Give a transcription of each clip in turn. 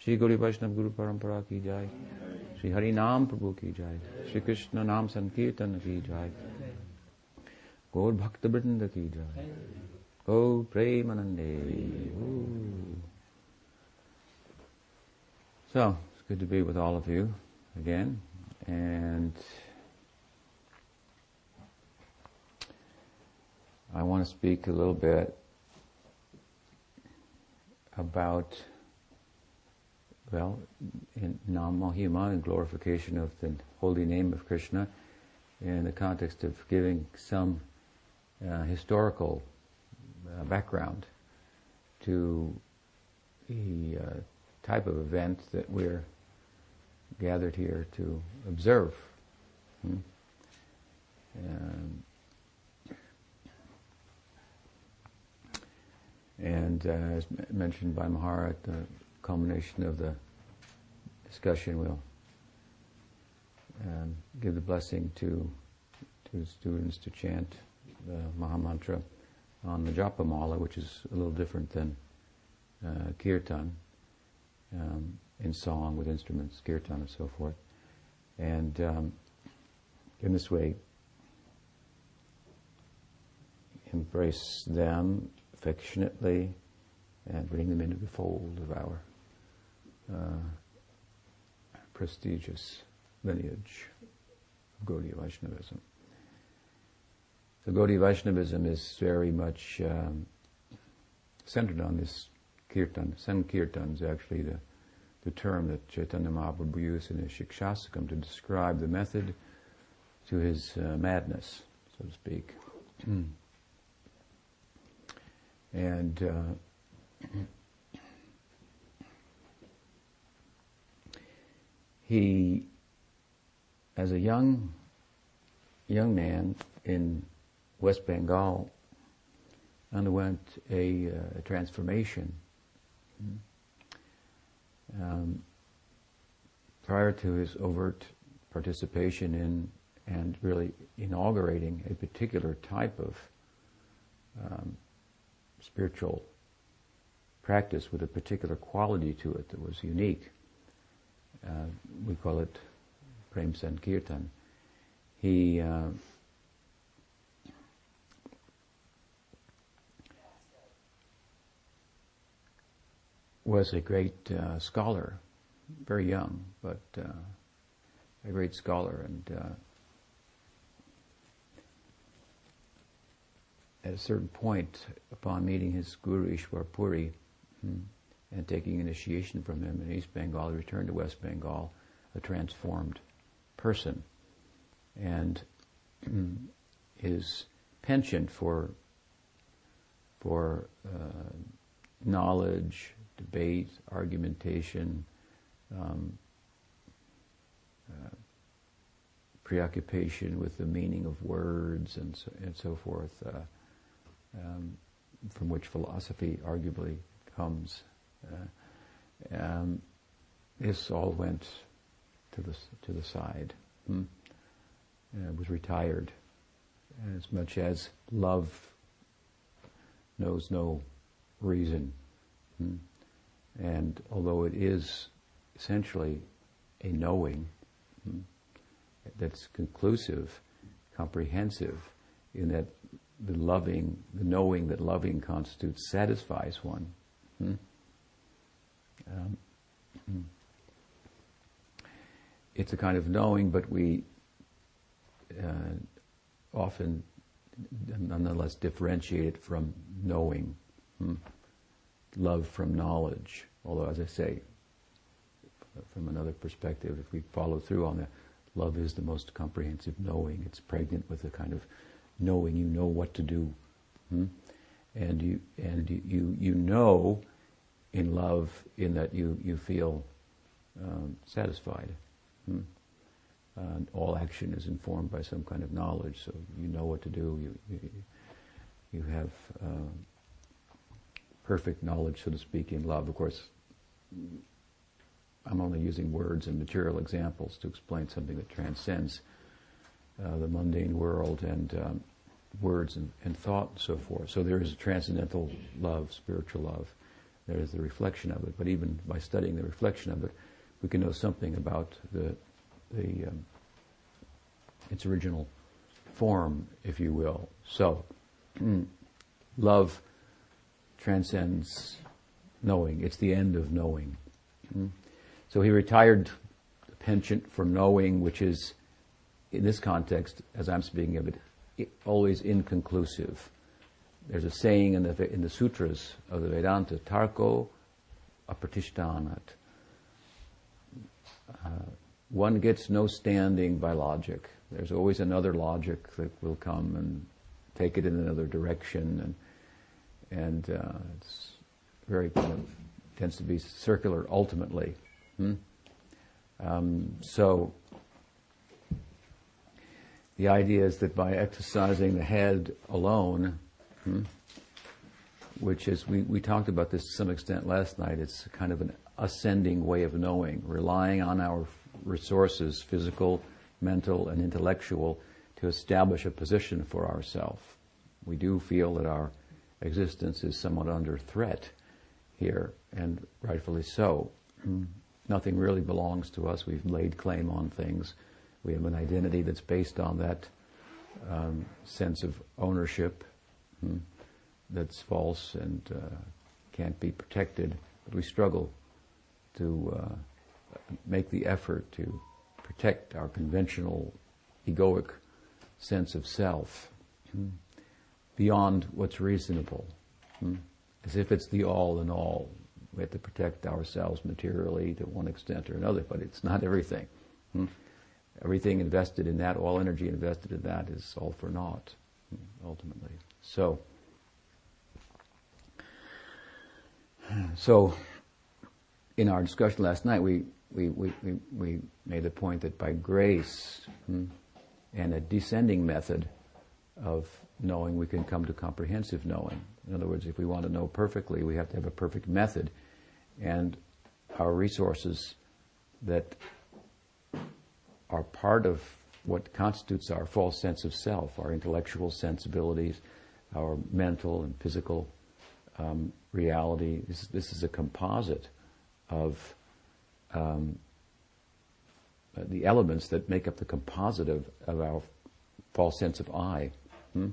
Shri Guru Vaishnava Guru Parampara ki jai. Shri Hari Nam Prabhu ki jai. Shri Krishna Nam Sankirtan ki jai. Gaur Bhakta Vrinda ki jai. Go Premanande. Ooh. So, it's good to be with all of you again. And I want to speak a little bit about well, in Nam Mahima, in glorification of the holy name of Krishna, in the context of giving some uh, historical uh, background to the uh, type of event that we're gathered here to observe. Hmm? Um, and uh, as mentioned by Maharaj at the culmination of the discussion, we'll um, give the blessing to to students to chant the Maha Mantra on the Japa Mala, which is a little different than uh, Kirtan um, in song with instruments, kirtan and so forth. And um, in this way, embrace them affectionately and bring them into the fold of our uh, prestigious lineage of Gaudiya Vaishnavism. So Gaudiya Vaishnavism is very much um, centered on this kirtan. Sankirtan is actually the, the term that Chaitanya Mahaprabhu used in his Shikshastakam to describe the method to his uh, madness, so to speak. and uh, he, as a young young man in West Bengal, underwent a, uh, a transformation um, prior to his overt participation in and really inaugurating a particular type of um, spiritual practice with a particular quality to it that was unique. Uh, we call it Prem Sankirtan. He uh, was a great uh, scholar, very young, but uh, a great scholar, and uh, at a certain point, upon meeting his guru Ishwar Puri hmm, and taking initiation from him in East Bengal, he returned to West Bengal, a transformed person, and his penchant for for uh, knowledge debate, argumentation, um, uh, preoccupation with the meaning of words and so, and so forth, uh, um, from which philosophy arguably comes. Uh, um, this all went to the to the side. Hmm? was retired, as much as love knows no reason. Hmm? And although it is essentially a knowing hmm, that's conclusive, comprehensive, in that the loving, the knowing that loving constitutes satisfies one. Hmm? Um, hmm. It's a kind of knowing, but we uh, often nonetheless differentiate it from knowing. Hmm? love from knowledge. Although, as I say, from another perspective, if we follow through on that, love is the most comprehensive knowing. It's pregnant with a kind of knowing. You know what to do, hmm? and you and you, you know in love in that you you feel um, satisfied. Uh, all action is informed by some kind of knowledge, so you know what to do. You you, you have. Uh, perfect knowledge, so to speak, in love. Of course, I'm only using words and material examples to explain something that transcends uh, the mundane world and um, words and, and, thought and so forth. So there is a transcendental love, spiritual love, There is the reflection of it, but even by studying the reflection of it, we can know something about the, the um, its original form, if you will. So, love transcends knowing. It's the end of knowing. So he retired the penchant for knowing, which is, in this context, as I'm speaking of it, always inconclusive. There's a saying in the, in the sutras of the Vedanta, Tarko apratishtanat. Uh, one gets no standing by logic. There's always another logic that will come and take it in another direction, and and uh, it's very kind of tends to be circular ultimately. Hmm? Um, so the idea is that by exercising the head alone, hmm, which is we, we talked about this to some extent last night, it's kind of an ascending way of knowing, relying on our resources, physical, mental, and intellectual, to establish a position for ourselves. We do feel that our existence is somewhat under threat here, and rightfully so. Nothing really belongs to us. We've laid claim on things. We have an identity that's based on that um, sense of ownership hmm, that's false and uh, can't be protected. But we struggle to uh, make the effort to protect our conventional egoic sense of self hmm, beyond what's reasonable, hmm, as if it's the all in all. We have to protect ourselves materially to one extent or another, but it's not everything. Hmm. Everything invested in that, all energy invested in that, is all for naught, ultimately. So, so in our discussion last night, we, we, we, we, made the point that by grace hmm, and a descending method of knowing, we can come to comprehensive knowing. In other words, if we want to know perfectly, we have to have a perfect method. And our resources that are part of what constitutes our false sense of self, our intellectual sensibilities, our mental and physical um, reality. This, this, is a composite of um, the elements that make up the composite of, of our false sense of I. Hmm?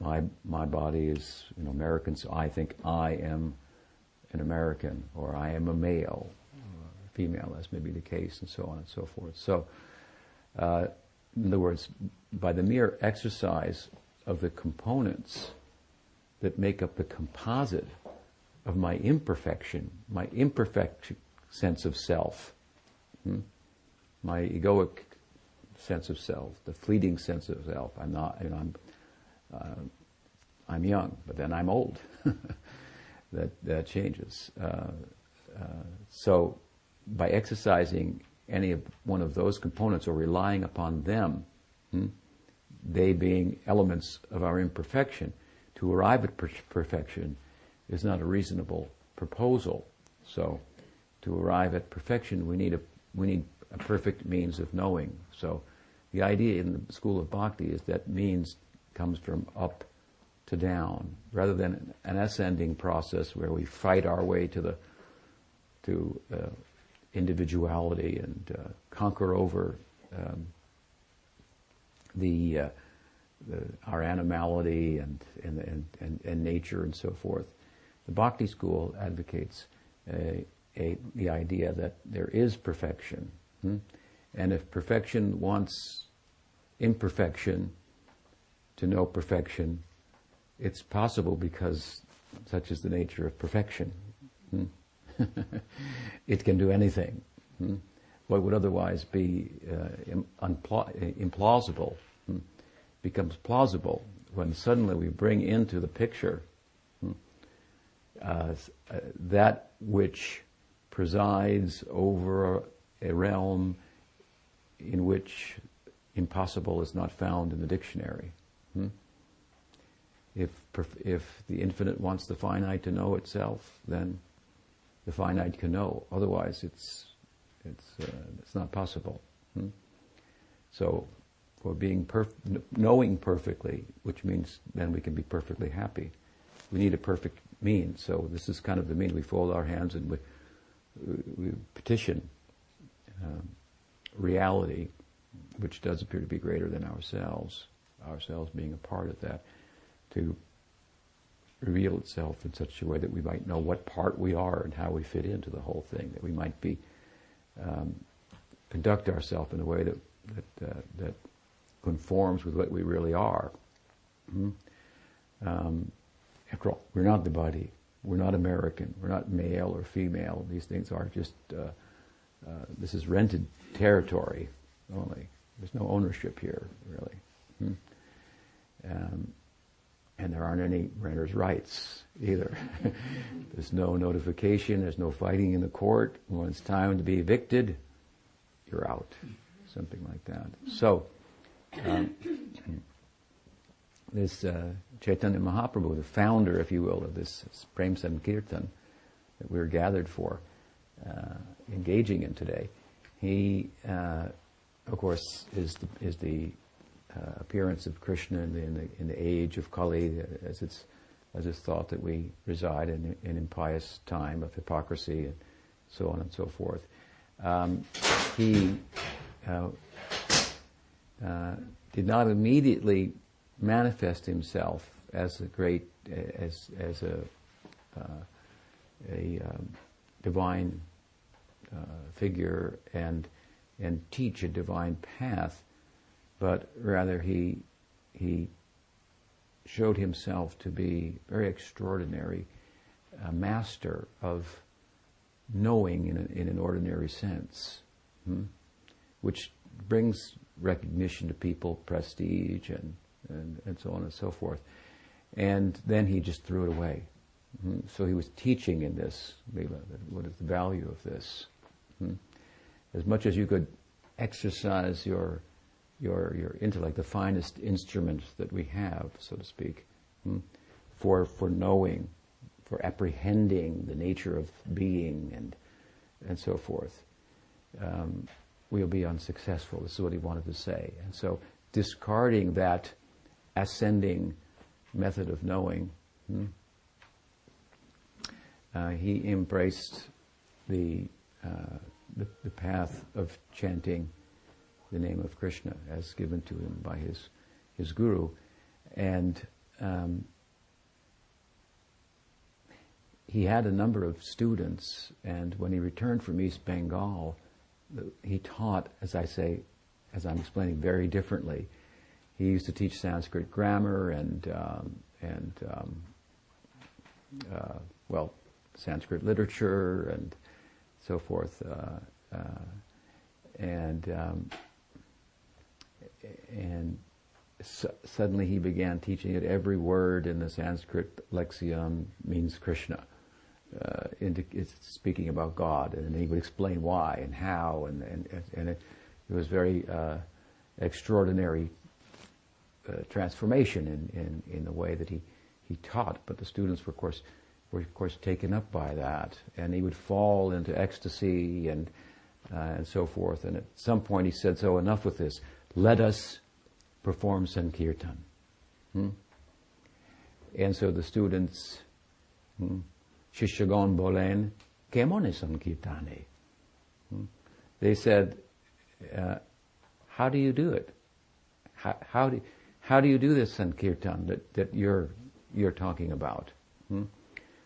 My, my body is know, American, so I think I am an American, or I am a male, or female, as may be the case, and so on and so forth. So, uh, in other words, by the mere exercise of the components that make up the composite of my imperfection, my imperfect sense of self, hmm? my egoic sense of self, the fleeting sense of self. I'm not, you know, I'm, uh, I'm young, but then I'm old. that that changes. Uh, uh, so, by exercising any of one of those components or relying upon them, hmm, they being elements of our imperfection, to arrive at per- perfection is not a reasonable proposal. So, to arrive at perfection, we need a we need a perfect means of knowing. So, the idea in the school of bhakti is that means comes from up to down, rather than an ascending process where we fight our way to the to uh, individuality and uh, conquer over um, the, uh, the, our animality and and, and, and and nature and so forth. The Bhakti school advocates a, a, the idea that there is perfection. Hmm? And if perfection wants imperfection to know perfection, it's possible because such is the nature of perfection. Hmm? it can do anything. Hmm? What would otherwise be uh, impl- implausible hmm? becomes plausible when suddenly we bring into the picture uh, that which presides over a realm in which impossible is not found in the dictionary. Hmm? If, if the infinite wants the finite to know itself, then the finite can know. Otherwise, it's, it's, uh, it's not possible. Hmm? So, for being perf- knowing perfectly, which means then we can be perfectly happy, we need a perfect means. So this is kind of the mean. We fold our hands and we, we petition um, reality, which does appear to be greater than ourselves, ourselves being a part of that, to reveal itself in such a way that we might know what part we are and how we fit into the whole thing, that we might be um, conduct ourselves in a way that that, uh, that conforms with what we really are. Mm-hmm. Um, after all, we're not the body. We're not American. We're not male or female. These things are just, uh, uh, this is rented territory only. There's no ownership here, really. Hmm. Um, and there aren't any renter's rights either. there's no notification, there's no fighting in the court. When it's time to be evicted, you're out. Something like that. So, um, this uh, Chaitanya Mahaprabhu, the founder, if you will, of this Prem Sankirtan that we're gathered for, uh, engaging in today, he, uh, of course, is the, is the uh, appearance of Krishna in the, in the, in the age of Kali, uh, as it's as it's thought that we reside in an impious time of hypocrisy and so on and so forth. Um, he uh, did not immediately manifest himself as a great, as, as a, uh, a um, divine uh, figure and, and teach a divine path, but rather he, he showed himself to be very extraordinary, a master of knowing in, a, in an ordinary sense, hmm? which brings recognition to people, prestige, and, and, and so on and so forth. And then he just threw it away. Hmm? So he was teaching in this, what is the value of this? Hmm? As much as you could exercise your, your, your intellect, the finest instrument that we have, so to speak, hmm? for, for knowing, for apprehending the nature of being and, and so forth. Um, we'll be unsuccessful. This is what he wanted to say. And so, discarding that ascending method of knowing, hmm, uh, he embraced the, uh, the, the path of chanting the name of Krishna as given to him by his his guru, and um, he had a number of students. And when he returned from East Bengal, he taught, as I say, as I'm explaining, very differently. He used to teach Sanskrit grammar and um, and um, uh, well, Sanskrit literature and so forth, uh, uh, and um, and so suddenly he began teaching it. Every word in the Sanskrit lexicon means Krishna uh, it's speaking about God, and he would explain why and how, and and, and it, it was very uh, extraordinary uh, transformation in, in, in the way that he, he taught. But the students were, of course, were of course taken up by that, and he would fall into ecstasy and uh, and so forth. And at some point, he said, "So enough with this. Let us perform sankirtan." Hmm? And so the students. Hmm, Shishagon Bolen, Kemone Sankirtane. Hmm? They said, uh, how do you do it? How, how, do, how do you do this Sankirtan that, that you're, you're talking about? Hmm?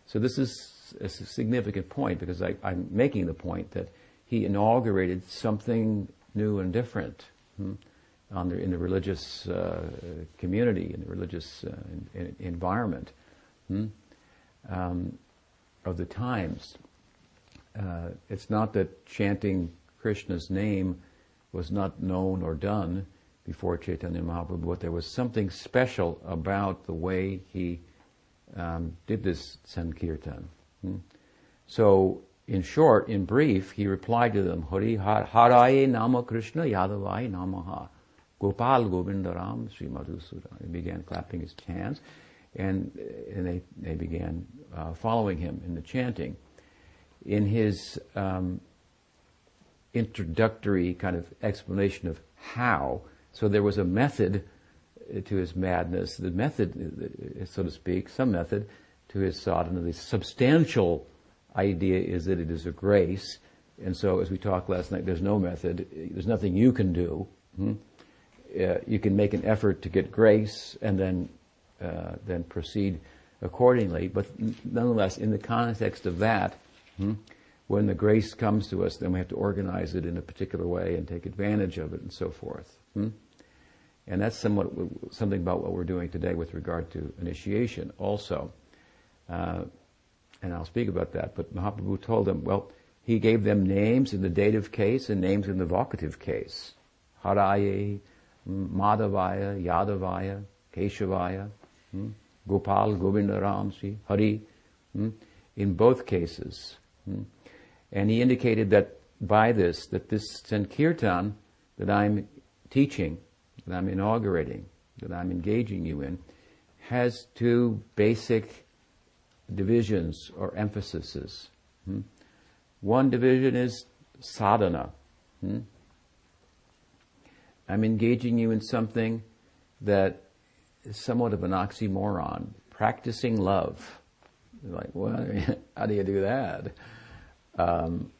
So this is a significant point because I, am making the point that he inaugurated something new and different hmm, the, in the religious uh, community, in the religious uh, in, in environment. Hmm? Um, of the times. Uh, it's not that chanting Krishna's name was not known or done before Chaitanya Mahaprabhu, but there was something special about the way he um, did this Sankirtan. Hmm? So, in short, in brief, he replied to them, Hari Haraye Nama Krishna Yadavai Namaha Gopal Govindaram Sri Madhusudana. He began clapping his hands and, and they, they began uh, following him in the chanting. In his um, introductory kind of explanation of how, so there was a method to his madness, the method, so to speak, some method, to his sadhana. The substantial idea is that it is a grace, and so as we talked last night, there's no method. There's nothing you can do. Hmm? Uh, you can make an effort to get grace and then uh, then proceed accordingly. But nonetheless, in the context of that, hmm, when the grace comes to us, then we have to organize it in a particular way and take advantage of it and so forth. Hmm? And that's somewhat something about what we're doing today with regard to initiation also. Uh, and I'll speak about that. But Mahaprabhu told them, well, he gave them names in the dative case and names in the vocative case. Haraye, Madhavaya, Yadavaya, Keshavaya, hmm? Gopal, Govinda Ramsi, Hari, hmm? in both cases. Hmm? And he indicated that by this, that this Sankirtan that I'm teaching, that I'm inaugurating, that I'm engaging you in, has two basic divisions or emphases. Hmm? One division is sadhana. Hmm? I'm engaging you in something that is somewhat of an oxymoron. Practicing love. Like, well, how do you do that? Um,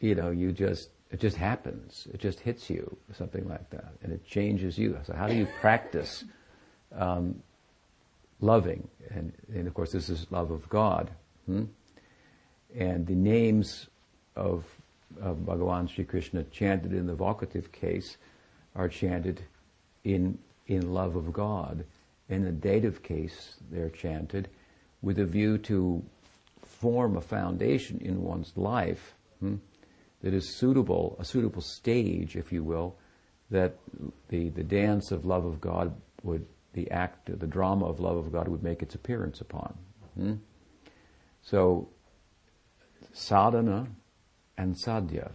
you know, you just it just happens. It just hits you, something like that, and it changes you. So, how do you practice um, loving? And, and, of course, this is love of God. Hmm? And the names of, of Bhagavan Sri Krishna chanted in the vocative case are chanted in in love of God. In the dative case, they're chanted with a view to form a foundation in one's life. Hmm? That is suitable, a suitable stage, if you will, that the, the dance of love of God would, the act, the drama of love of God would make its appearance upon. Hmm? So, sadhana and sadhya.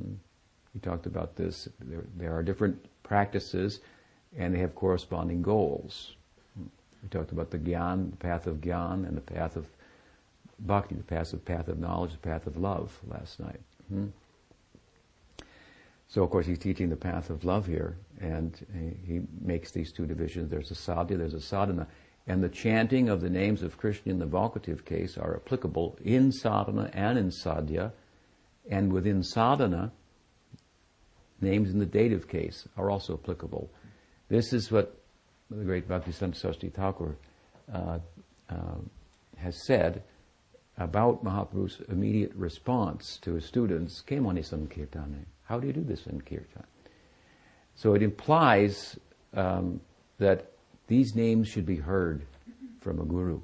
Hmm? We talked about this. There, there, are different practices and they have corresponding goals. Hmm? We talked about the gyan, the path of gyan, and the path of bhakti, the path of, path of knowledge, the path of love last night. Hmm? So, of course, he's teaching the path of love here, and he makes these two divisions. There's a sadhya, there's a sadhana. And the chanting of the names of Krishna in the vocative case are applicable in sadhana and in sadhya. And within sadhana, names in the dative case are also applicable. This is what the great Bhaktisiddhanta Saraswati Thakur uh, uh, has said about Mahaprabhu's immediate response to his students, Kemani Sankirtane. How do you do this in kirtan? So it implies um, that these names should be heard from a guru,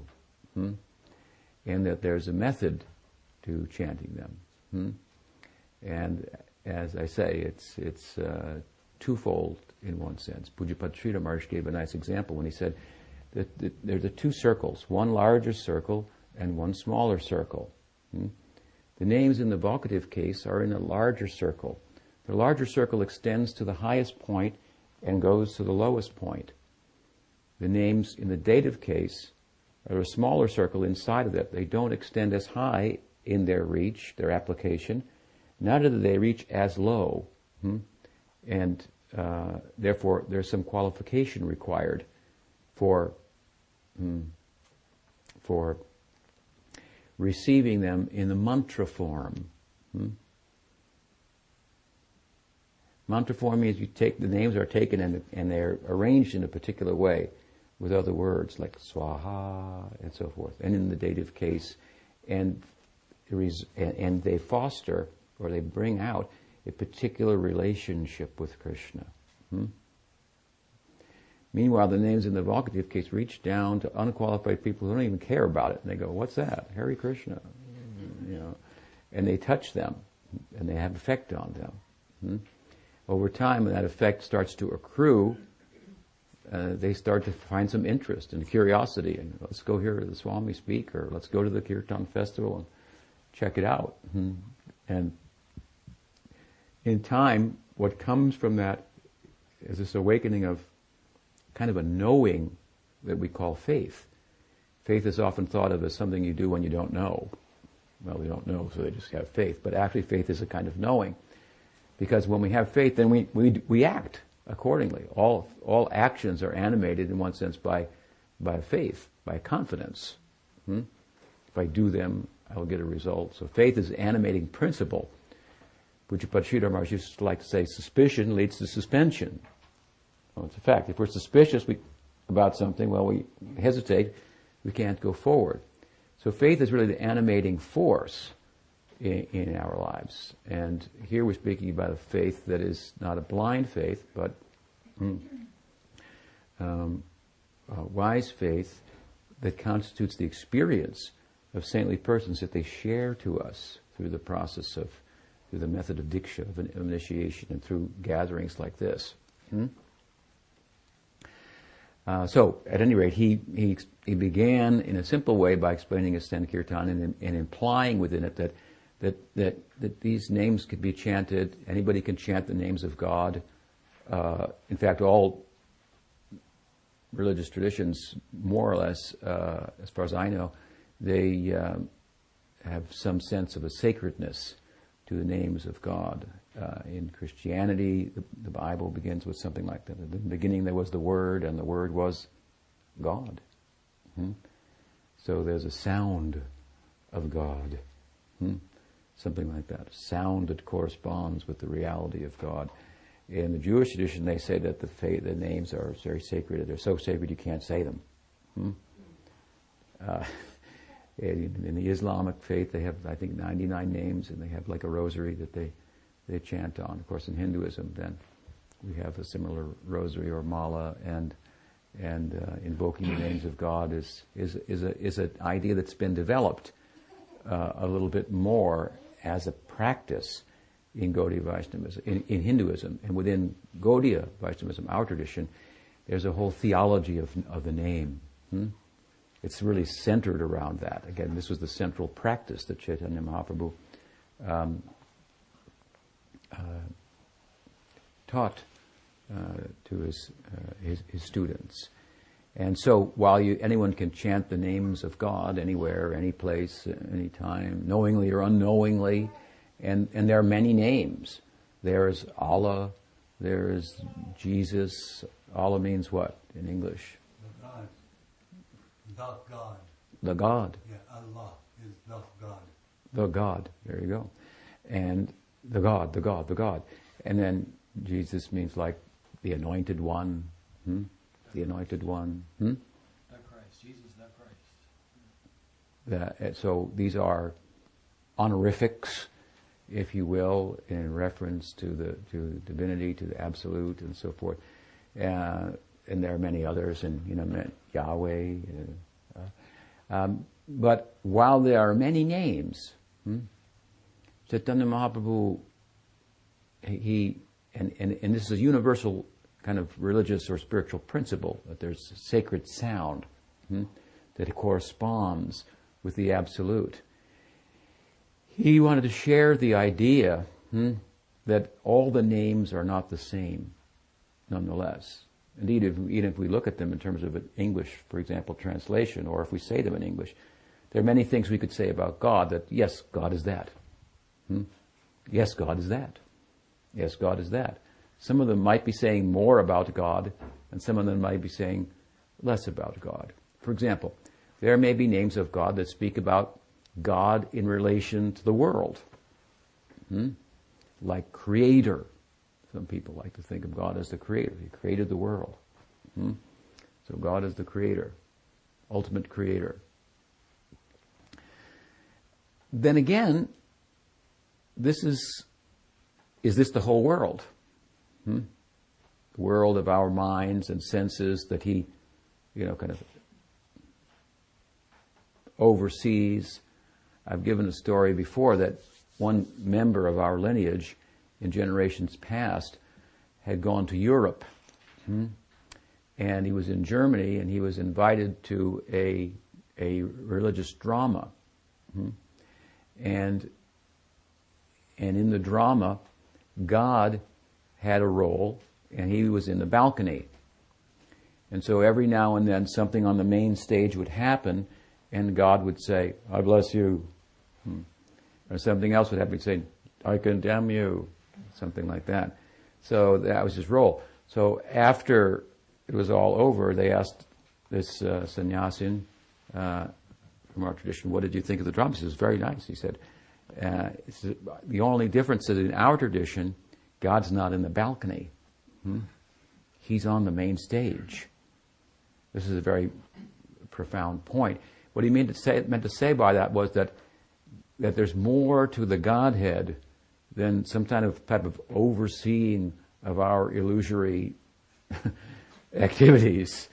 hmm? and that there's a method to chanting them. Hmm? And as I say, it's it's uh, twofold in one sense. Sridhar Maharaj gave a nice example when he said that, that there are the two circles, one larger circle and one smaller circle. Hmm? The names in the vocative case are in a larger circle. The larger circle extends to the highest point and goes to the lowest point. The names in the dative case are a smaller circle inside of it. They don't extend as high in their reach, their application, neither do they reach as low. Hmm? And uh, therefore, there's some qualification required for, hmm, for receiving them in the mantra form. Hmm? Mantra form means you take the names are taken and, and they're arranged in a particular way with other words like swaha and so forth, and in the dative case, and and they foster or they bring out a particular relationship with Krishna. Hmm? Meanwhile, the names in the vocative case reach down to unqualified people who don't even care about it, and they go, "What's that? Hare Krishna," you know, and they touch them, and they have effect on them. Hmm? Over time, when that effect starts to accrue, uh, they start to find some interest and curiosity. And let's go hear the Swami speak, or let's go to the Kirtan festival and check it out. Mm-hmm. And in time, what comes from that is this awakening of kind of a knowing that we call faith. Faith is often thought of as something you do when you don't know. Well, we don't know, so they just have faith. But actually, faith is a kind of knowing. Because when we have faith, then we, we, we act accordingly. All, all actions are animated in one sense by, by faith, by confidence. Hmm? If I do them, I will get a result. So faith is animating principle. Which, Sridhar Maharaj used to like to say, suspicion leads to suspension. Well, it's a fact. If we're suspicious we, about something, well, we hesitate, we can't go forward. So faith is really the animating force in, in, our lives. And here we're speaking about a faith that is not a blind faith, but mm, um, wise faith that constitutes the experience of saintly persons that they share to us through the process of, through the method of diksha, of initiation, and through gatherings like this. Hmm? Uh, so, at any rate, he, he, he began in a simple way by explaining Sankirtan and, and implying within it that, that, that, that these names could be chanted, anybody can chant the names of God. Uh, in fact, all religious traditions, more or less, uh, as far as I know, they um, have some sense of a sacredness to the names of God. Uh, in Christianity, the, the, Bible begins with something like that. In the beginning, there was the Word, and the Word was God. Hmm? So there's a sound of God. Hmm? Something like that. Sound that corresponds with the reality of God. In the Jewish tradition, they say that the, the names are very sacred. They're so sacred you can't say them. Hmm? Uh, in, in, the Islamic faith, they have, I think, 99 names, and they have like a rosary that they, they chant on. Of course, in Hinduism, then we have a similar rosary or mala, and and uh, invoking the names of God is is is a is an idea that's been developed uh, a little bit more as a practice in Gaudiya Vaishnavism, in, in, Hinduism, and within Gaudiya Vaishnavism, our tradition, there's a whole theology of of the name. Hmm? it's really centered around that. Again, this was the central practice that Chaitanya Mahaprabhu um, uh, taught uh, to his, uh, his, his students. And so, while you, anyone can chant the names of God anywhere, any place, any time, knowingly or unknowingly, and, and there are many names. There's Allah, there's Jesus. Allah means what in English? The God. The God. The God. Yeah, Allah is the God. The God. There you go. And the God, the God, the God. And then Jesus means like the anointed one. Hmm? The anointed one. Hmm? The Christ. Jesus, the Christ. The, so these are honorifics, if you will, in reference to the to divinity, to the absolute, and so forth. Uh, and there are many others, and you know, Yahweh. Uh, um, but while there are many names, hmm, Chaitanya Mahaprabhu, he, and, and, and this is a universal kind of religious or spiritual principle that there's sacred sound hmm, that corresponds with the absolute. He wanted to share the idea hmm, that all the names are not the same, nonetheless. Indeed, if, even if we look at them in terms of an English, for example, translation, or if we say them in English, there are many things we could say about God that, yes, God is that. Hmm? Yes, God is that. Yes, God is that. Some of them might be saying more about God, and some of them might be saying less about God. For example, there may be names of God that speak about God in relation to the world, hmm? like Creator, some people like to think of God as the creator. He created the world. Hmm? So God is the creator, ultimate creator. Then again, this is, is this the whole world? Hmm? The world of our minds and senses that he, you know, kind of oversees. I've given a story before that one member of our lineage in generations past had gone to Europe. Hmm? And he was in Germany and he was invited to a, a religious drama. Hmm? And, and in the drama, God had a role and he was in the balcony. And so every now and then something on the main stage would happen and God would say, I bless you. Hmm. Or something else would happen, he'd say, I condemn you something like that. So that was his role. So after it was all over, they asked this uh, sannyasin uh, from our tradition, what did you think of the drama? He says, very nice. He said, uh, the only difference is in our tradition, God's not in the balcony. Hmm? He's on the main stage. This is a very profound point. What he meant to say, meant to say by that was that that there's more to the Godhead than some kind of type of overseeing of our illusory activities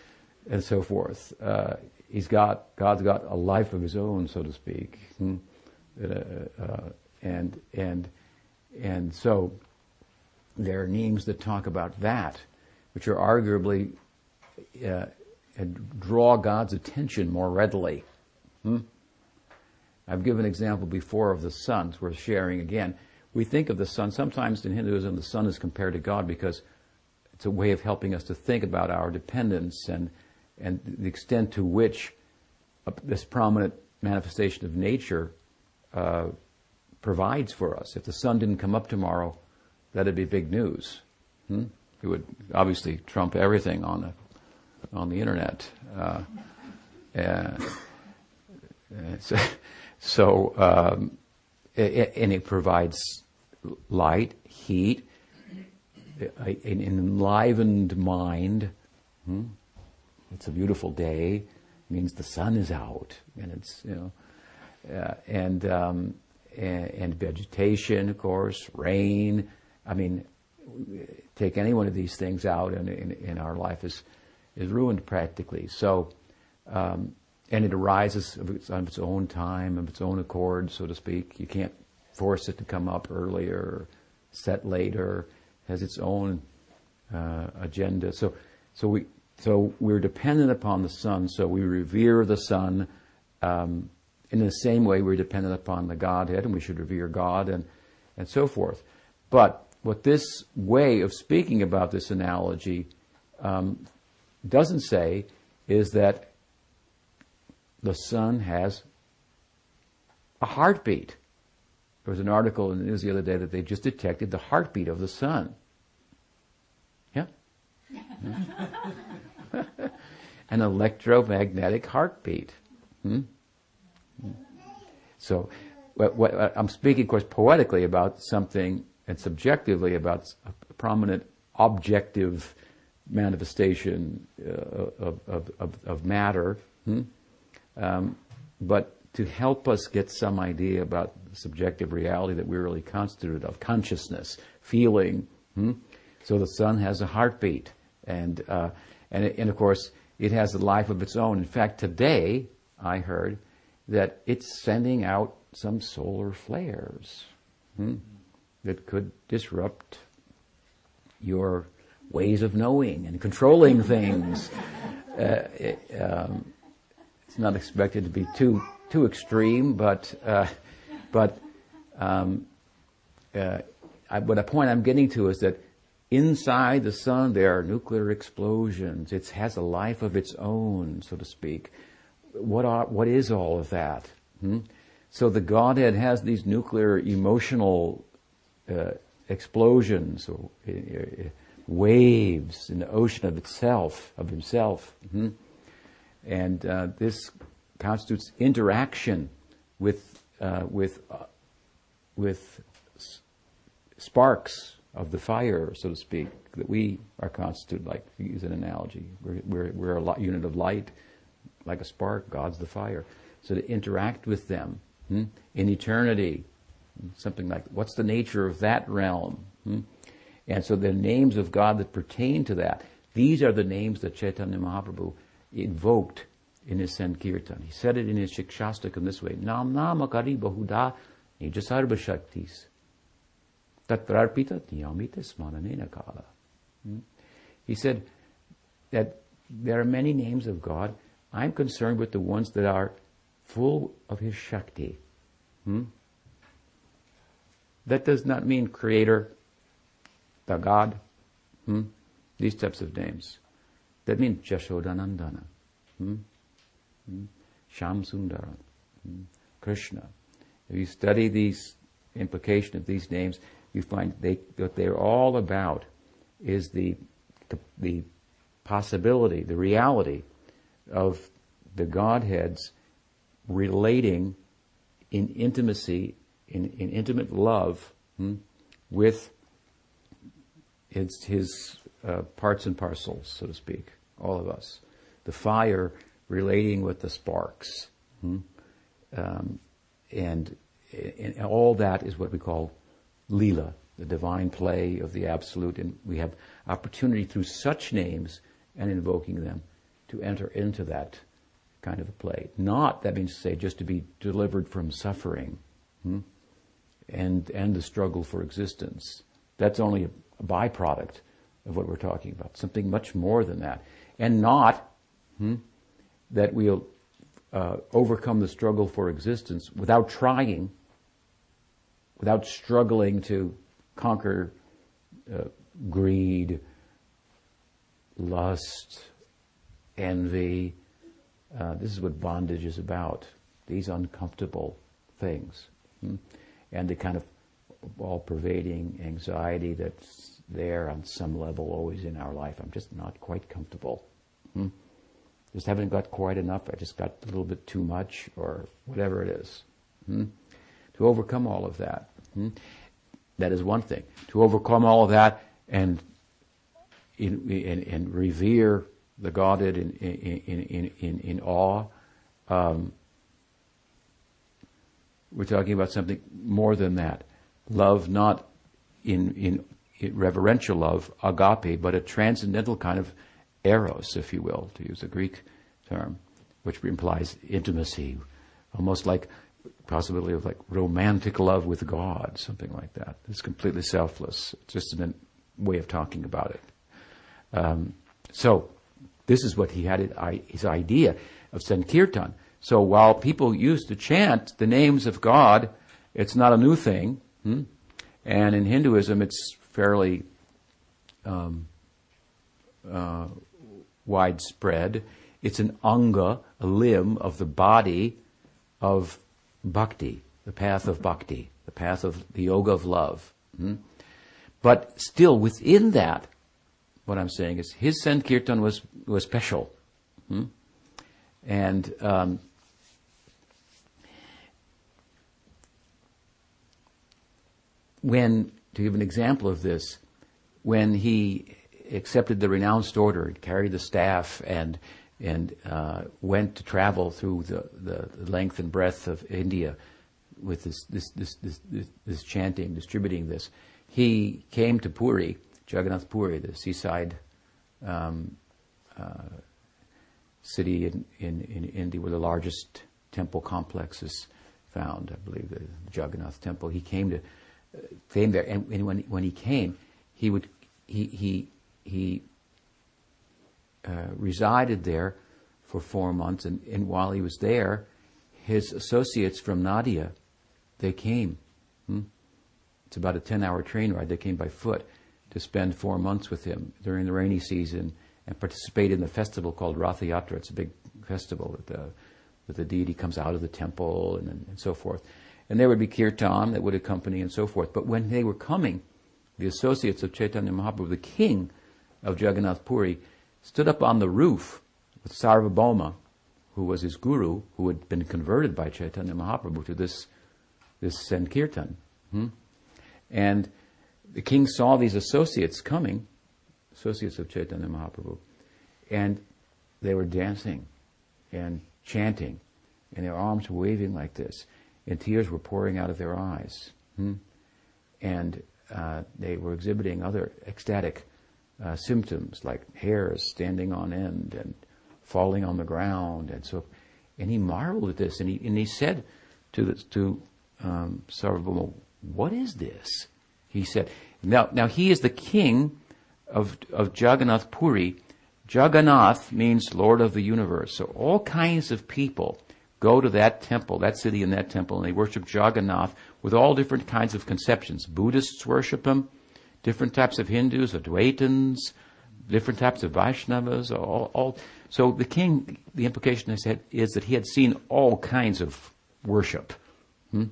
and so forth. Uh, he's got God's got a life of his own, so to speak, hmm? uh, uh, and and and so there are names that talk about that, which are arguably uh, draw God's attention more readily. Hmm? I've given an example before of the sun. It's worth sharing again. We think of the sun, sometimes in Hinduism, the sun is compared to God because it's a way of helping us to think about our dependence and, and the extent to which uh, this prominent manifestation of nature uh, provides for us. If the sun didn't come up tomorrow, that'd be big news. Hmm? It would obviously trump everything on the on the internet. Uh, and, so, so um, it, and it provides light, heat, an enlivened mind. Hmm? It's a beautiful day. It means the sun is out, and it's you know, uh, and, um, and, and vegetation, of course, rain. I mean, take any one of these things out, and in, in, our life is is ruined practically. So, um, and it arises of its, of its own time, of its own accord, so to speak. You can't force it to come up earlier, set later. It has its own uh, agenda. So, so we so we're dependent upon the sun. So we revere the sun. Um, in the same way, we're dependent upon the Godhead, and we should revere God and and so forth. But what this way of speaking about this analogy um, doesn't say is that the sun has a heartbeat. There was an article in the news the other day that they just detected the heartbeat of the sun. Yeah? An electromagnetic heartbeat. Hmm? So, what, what, I'm speaking, of course, poetically about something and subjectively about a prominent objective manifestation uh, of, of, of, of, matter. Hmm? Um, but to help us get some idea about subjective reality that we're really constituted of, consciousness, feeling. Hmm? So the sun has a heartbeat, and uh, and and of course it has a life of its own. In fact, today I heard that it's sending out some solar flares hmm, that could disrupt your ways of knowing and controlling things. Uh, it, um, it's not expected to be too too extreme, but uh, but um, uh, I, what a point I'm getting to is that inside the sun there are nuclear explosions. It has a life of its own, so to speak. What are what is all of that? Hmm? So the Godhead has these nuclear emotional uh, explosions or uh, uh, waves in the ocean of itself, of himself. Hmm? And uh, this constitutes interaction with, uh, with, with s- sparks of the fire, so to speak, that we are constituted like, to use an analogy. We're, we're, we're a unit of light, like a spark, God's the fire. So to interact with them hmm, in eternity, something like, what's the nature of that realm? Hmm? And so the names of God that pertain to that, these are the names that Chaitanya Mahaprabhu invoked in his Sankirtan. He said it in his Shikshastakam this way, Nam Nama Kari Bahuda Nijasarva Shaktis Tatrarpita Niyamita Smaranena Kala. Hmm? He said that there are many names of God. I'm concerned with the ones that are full of his Shakti. Hmm? That does not mean creator, the God, hmm? these types of names. That means Jashodanandana, hmm? hmm? Sham Sundaram, hmm? Krishna. If you study these implication of these names, you find they, what they're all about is the, the, the possibility, the reality of the Godhead's relating in intimacy, in, in intimate love hmm, with his, his uh, parts and parcels, so to speak, all of us. The fire relating with the sparks. Hmm? Um, and, and all that is what we call lila, the divine play of the absolute. And we have opportunity through such names and invoking them to enter into that kind of a play. Not, that means to say, just to be delivered from suffering hmm? And, and the struggle for existence. That's only a, byproduct of what we're talking about. Something much more than that. And not hmm, that we'll uh, overcome the struggle for existence without trying, without struggling to conquer uh, greed, lust, envy. Uh, this is what bondage is about. These uncomfortable things. Hmm? And the kind of all pervading anxiety that's there on some level always in our life. I'm just not quite comfortable. Hmm? Just haven't got quite enough. I just got a little bit too much, or whatever it is. Hmm? To overcome all of that. Hmm? That is one thing. To overcome all of that and in, in, in revere the Godhead in, in, in, in, in awe. Um, we're talking about something more than that. Love not in, in, in reverential love, agape, but a transcendental kind of eros, if you will, to use a Greek term, which implies intimacy, almost like possibility of like romantic love with God, something like that. It's completely selfless. It's just a way of talking about it. Um, so, this is what he had his idea of Sankirtan. So while people used to chant the names of God, it's not a new thing. Hmm? And in Hinduism, it's fairly um, uh, widespread. It's an anga, a limb of the body of bhakti, the path of bhakti, the path of the yoga of love. Hmm? But still, within that, what I'm saying is his Sankirtan was, was special. Hmm? And um, when, to give an example of this, when he accepted the renounced order, carried the staff, and and uh, went to travel through the, the length and breadth of India with this this, this this, this, this chanting, distributing this. He came to Puri, Jagannath Puri, the seaside um, uh, city in, in, in India where the largest temple complex is found. I believe the Jagannath Temple. He came to came there, and, and when when he came, he would he he he uh, resided there for four months, and, and while he was there, his associates from Nadia, they came. Hmm? It's about a ten-hour train ride. They came by foot to spend four months with him during the rainy season and participate in the festival called Ratha Yatra. It's a big festival that the, that the deity comes out of the temple and, and so forth. And there would be kirtan that would accompany and so forth. But when they were coming, the associates of Chaitanya Mahaprabhu, the king of Jagannath Puri, stood up on the roof with Sarvabhauma, who was his guru, who had been converted by Chaitanya Mahaprabhu to this, this Sankirtan. Hmm? And the king saw these associates coming, associates of Chaitanya Mahaprabhu, and they were dancing and chanting, and their arms waving like this, and tears were pouring out of their eyes. Hmm? And uh, they were exhibiting other ecstatic uh, symptoms like hairs standing on end and falling on the ground and so and he marveled at this and he and he said to the, to um, Sarvabhauma, what is this? He said, now, now he is the king of, of Jagannath Puri. Jagannath means Lord of the universe. So all kinds of people go to that temple, that city and that temple, and they worship Jagannath with all different kinds of conceptions. Buddhists worship him, different types of Hindus, Advaitins, different types of Vaishnavas, all, all. So the king, the implication I said is that he had seen all kinds of worship. Hmm?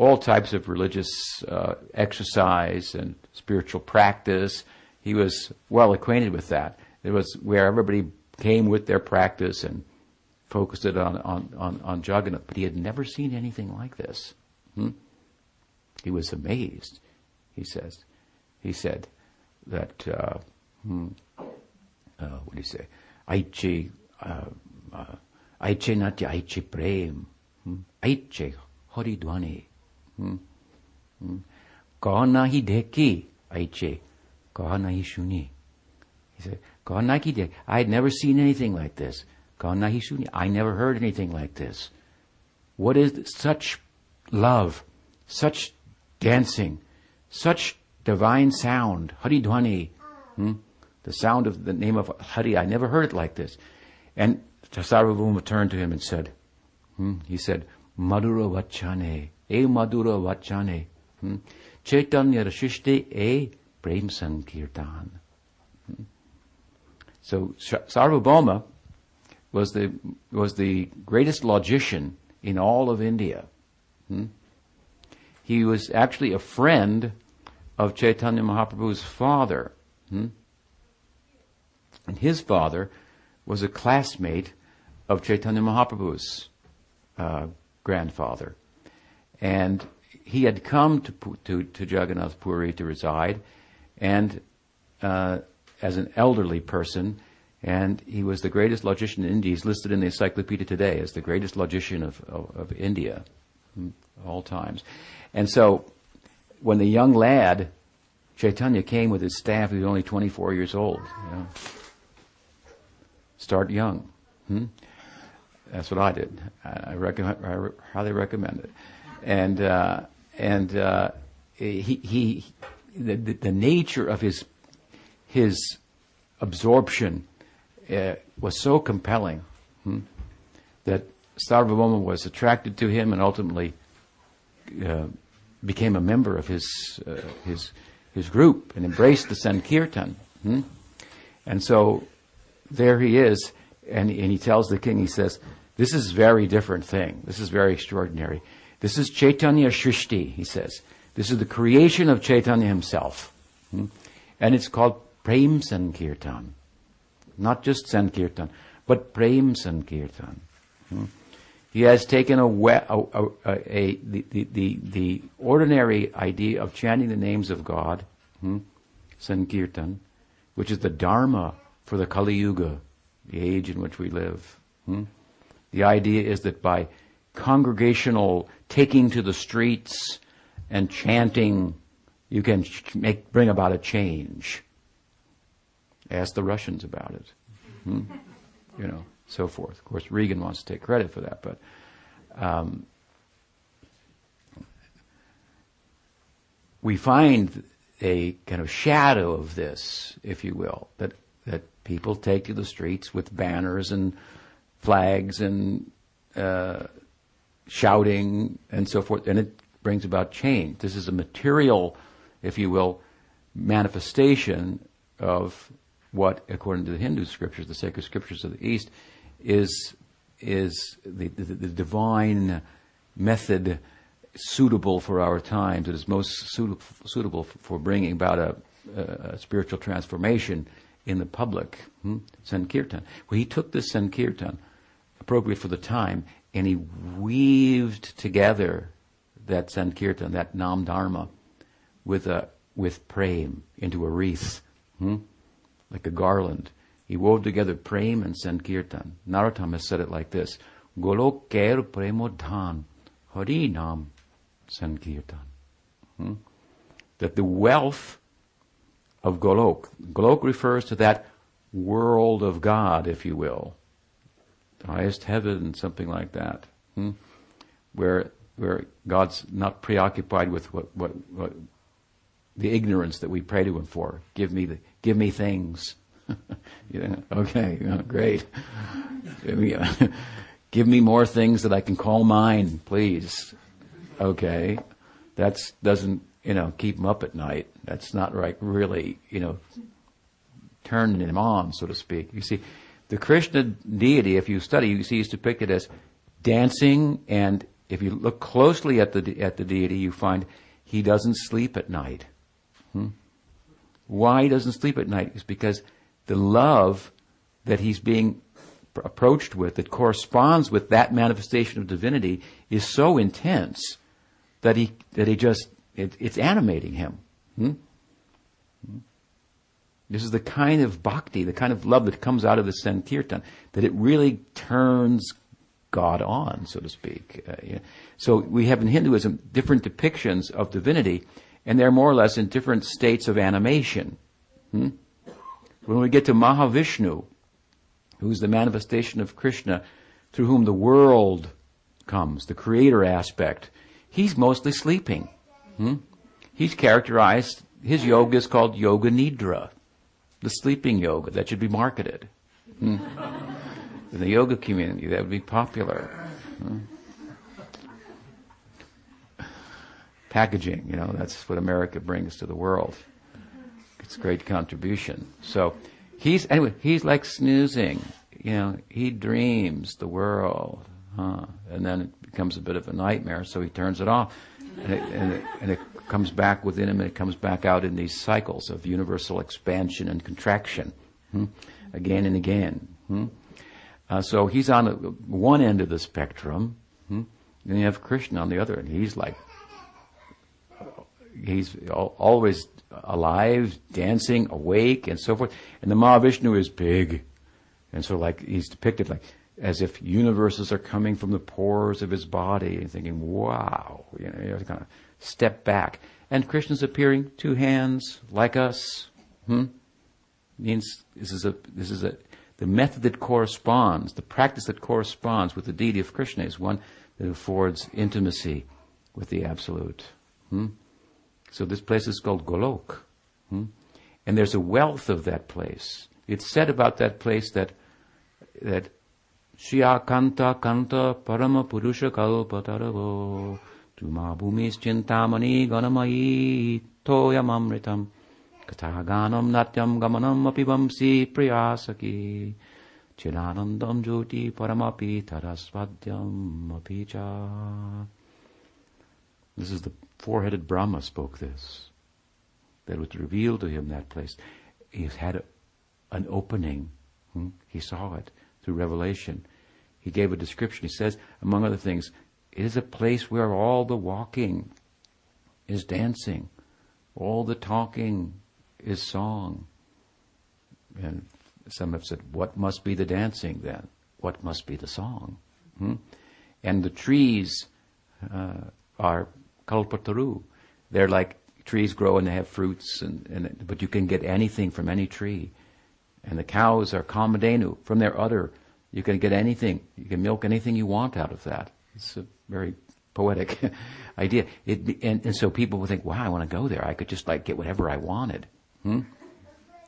all types of religious uh, exercise and spiritual practice. He was well acquainted with that. It was where everybody came with their practice and focused it on, on, on, on Jagannath, but he had never seen anything like this. Hmm? He was amazed, he says. He said that, uh, hmm, uh, what do you say? Aiche, uh, uh, Aiche Natya, Aiche Prem, hmm? Aiche Haridwani. Hmm? Hmm? Hi dheki, Aiche, hi shuni. He said, kona ki dheki. I had never seen anything like this. I never heard anything like this. What is such love, such dancing, such divine sound, Hari Dhwani, hmm? the sound of the name of Hari. I never heard it like this. And Sarvabhauma turned to him and said, hmm? he said, Madhura Vachane, E Madhura Vachane, hmm? Chaitanya Rashishti E Prem Sankirtan. Hmm? So Sarvabhauma was the, was the greatest logician in all of India. Hmm? He was actually a friend of Chaitanya Mahaprabhu's father. Hmm? And his father was a classmate of Chaitanya Mahaprabhu's uh, grandfather. And he had come to, to, to Jagannath Puri to reside, and uh, as an elderly person, and he was the greatest logician in India. He's listed in the encyclopedia today as the greatest logician of, of, of India, hmm, all times. And so, when the young lad, Chaitanya, came with his staff, he was only 24 years old. You know. Start young. Hmm? That's what I did. I, recommend, I highly recommend it. And, uh, and uh, he, he the, the nature of his, his absorption uh, was so compelling hmm, that Sarvabhauma was attracted to him and ultimately uh, became a member of his uh, his his group and embraced the Sankirtan. Hmm? And so there he is, and, and he tells the king, he says, "This is very different thing. This is very extraordinary. This is Chaitanya Shrishti." He says, "This is the creation of Chaitanya himself, hmm? and it's called Prem Sankirtan." Not just Sankirtan, but Prem Sankirtan. Hmm? He has taken a, a, a, a the, the, the, ordinary idea of chanting the names of God, hmm? Sankirtan, which is the Dharma for the Kali Yuga, the age in which we live. Hmm? The idea is that by congregational taking to the streets and chanting, you can make, bring about a change. Ask the Russians about it. Hmm? You know, so forth. Of course, Reagan wants to take credit for that, but um, we find a kind of shadow of this, if you will, that that people take to the streets with banners and flags and uh, shouting and so forth, and it brings about change. This is a material, if you will, manifestation of what, according to the Hindu scriptures, the sacred scriptures of the East, is is the, the, the divine method suitable for our times. It is most suitable, suitable for bringing about a, a, spiritual transformation in the public. Hmm? Sankirtan. Well, he took this Sankirtan, appropriate for the time, and he weaved together that Sankirtan, that Nam Dharma, with a with prem into a wreath. Hmm? Like a garland. He wove together prem and sankirtan. Narottam has said it like this Golok ker premodhan hari nam sankirtan. Hmm? That the wealth of Golok, Golok refers to that world of God, if you will, the highest heaven, something like that, hmm? where where God's not preoccupied with what, what, what the ignorance that we pray to Him for. Give me the give me things. yeah, okay, great. give me more things that I can call mine, please. Okay, that doesn't you know keep him up at night. That's not right. Really, you know, turning him on, so to speak. You see, the Krishna deity, if you study, you see, is depicted as dancing, and if you look closely at the at the deity, you find he doesn't sleep at night. Hmm? Why he doesn't sleep at night is because the love that he's being approached with that corresponds with that manifestation of divinity is so intense that he that he just it, it's animating him. Hmm? This is the kind of bhakti, the kind of love that comes out of the Sankirtan, that it really turns God on, so to speak. Uh, yeah. So we have in Hinduism different depictions of divinity, and they're more or less in different states of animation. Hmm? When we get to Mahavishnu, who's the manifestation of Krishna, through whom the world comes, the creator aspect, he's mostly sleeping. Hmm? He's characterized, his yoga is called Yoga Nidra the sleeping yoga that should be marketed. Hmm. In the yoga community, that would be popular. Hmm. Packaging, you know, that's what America brings to the world. It's a great contribution. So he's anyway, he's like snoozing. You know, he dreams the world, huh? And then it becomes a bit of a nightmare, so he turns it off, and it, and it, and it comes back within him and it comes back out in these cycles of universal expansion and contraction, hmm? again and again. Hmm? Uh, so he's on a, one end of the spectrum, hmm? and you have Krishna on the other end. He's like, he's always alive, dancing, awake, and so forth. And the Mahavishnu is big, and so like he's depicted like as if universes are coming from the pores of his body, and thinking, "Wow," you know, you kind of step back. And Krishna's appearing two hands like us. Hmm? Means this is a this is a the method that corresponds, the practice that corresponds with the deity of Krishna is one that affords intimacy with the absolute. Hmm? So this place is called Golok. Hmm? And there's a wealth of that place. It's said about that place that that Shya Kanta Kanta Parama Purusha Kalpataravo Tuma bhumischintamani ganamayi toyamamritam kathaganam natyam gamanam apivamsi priyasaki chidanandam jyoti paramapi tarasvadyam apicha. This is the four-headed Brahma spoke this. That was revealed to him that place. He had a, an opening. Hmm? He saw it through revelation. He gave a description. He says, among other things, it is a place where all the walking is dancing, all the talking is song. And some have said, what must be the dancing then? What must be the song? Hmm? And the trees uh, are kalpataru. They're like trees grow and they have fruits, and, and, but you can get anything from any tree. And the cows are kamadenu from their udder. You can get anything. You can milk anything you want out of that. It's a very poetic idea. It, and, and, so people would think, wow, I want to go there. I could just like get whatever I wanted. Hmm?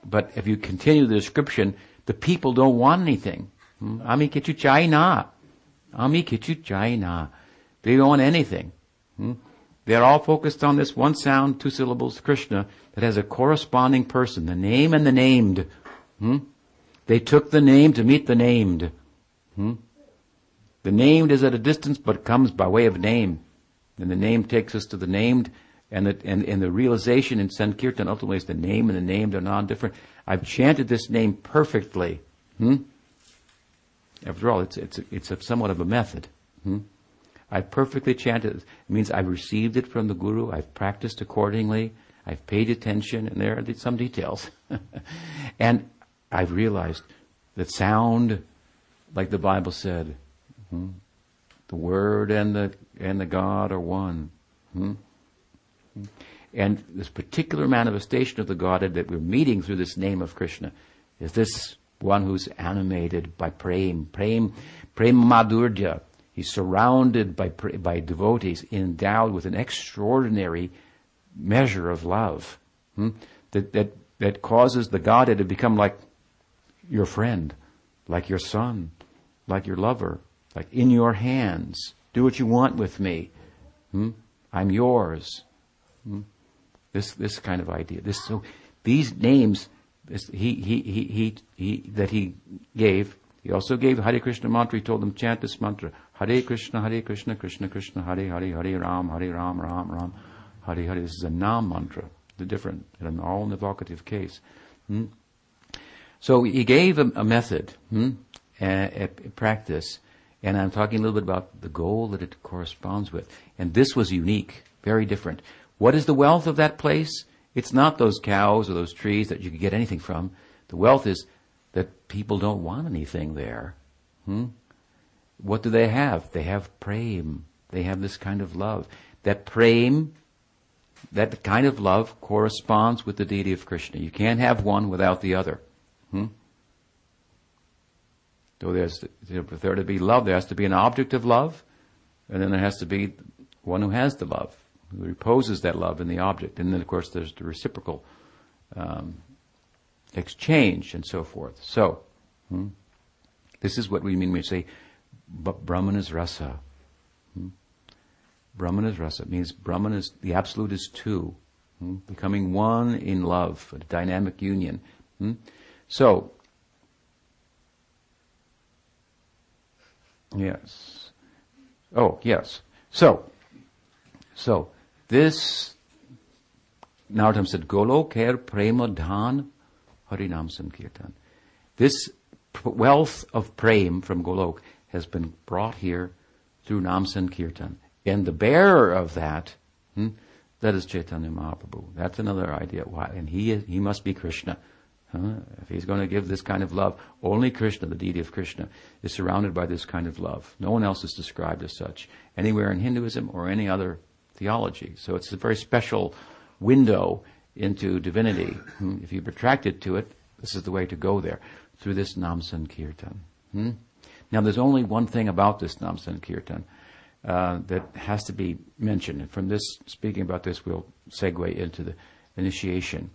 But if you continue the description, the people don't want anything. Hmm? Ami kichu chai na. Ami kichu chai na. They don't want anything. Hmm? They're all focused on this one sound, two syllables, Krishna, that has a corresponding person, the name and the named. Hmm? They took the name to meet the named. Hmm? The named is at a distance, but comes by way of name. And the name takes us to the named, and the, and, and the realization in Sankirtan ultimately is the name and the named are non-different. I've chanted this name perfectly. Hmm? After all, it's, it's, it's a, somewhat of a method. Hmm? I've perfectly chanted it. Means I've received it from the Guru, I've practiced accordingly, I've paid attention, and there are some details. and I've realized that sound, like the Bible said, Hmm? The Word and the and the God are one. Hmm? And this particular manifestation of the Godhead that we're meeting through this name of Krishna is this one who's animated by prem, prem, prem madhurya. He's surrounded by by devotees, endowed with an extraordinary measure of love hmm? that that that causes the Godhead to become like your friend, like your son, like your lover, like in your hands. Do what you want with me. Hmm? I'm yours. Hmm? This this kind of idea. This so these names this, he, he, he, he, that he gave. He also gave Hare Krishna mantra. He told them chant this mantra: Hare Krishna, Hare Krishna, Krishna Krishna, Hare Hare, Hare Ram, Hare Ram, Ram Ram, Hare Hare. This is a Nam mantra. The different, in all in the vocative case. Hmm? So he gave a, a method. Hmm? uh, practice. And I'm talking a little bit about the goal that it corresponds with. And this was unique, very different. What is the wealth of that place? It's not those cows or those trees that you could get anything from. The wealth is that people don't want anything there. Hmm? What do they have? They have prem. They have this kind of love. That prem, that kind of love corresponds with the deity of Krishna. You can't have one without the other. Hmm? So there's, for there to be love, there has to be an object of love, and then there has to be one who has the love, who reposes that love in the object. And then, of course, there's the reciprocal um, exchange and so forth. So, hmm, this is what we mean when we say Brahman is rasa. Hmm? Brahman is rasa. It means Brahman is, the absolute is two. Hmm? Becoming one in love, a dynamic union. Hmm? So, Yes. Oh, yes. So, so this Narottam said, Goloker Prema Dhan Harinam Sankirtan. This wealth of prem from Golok has been brought here through Nam Sankirtan. And the bearer of that, hmm, that is Chaitanya Mahaprabhu. That's another idea. Why? And he, is, he must be Krishna. Huh? If he's going to give this kind of love, only Krishna, the deity of Krishna, is surrounded by this kind of love. No one else is described as such anywhere in Hinduism or any other theology. So it's a very special window into divinity. Hmm? If you're attracted to it, this is the way to go there through this Nam Sankirtan. Hmm? Now, there's only one thing about this Nam Sankirtan uh, that has to be mentioned. And from this, speaking about this, we'll segue into the initiation.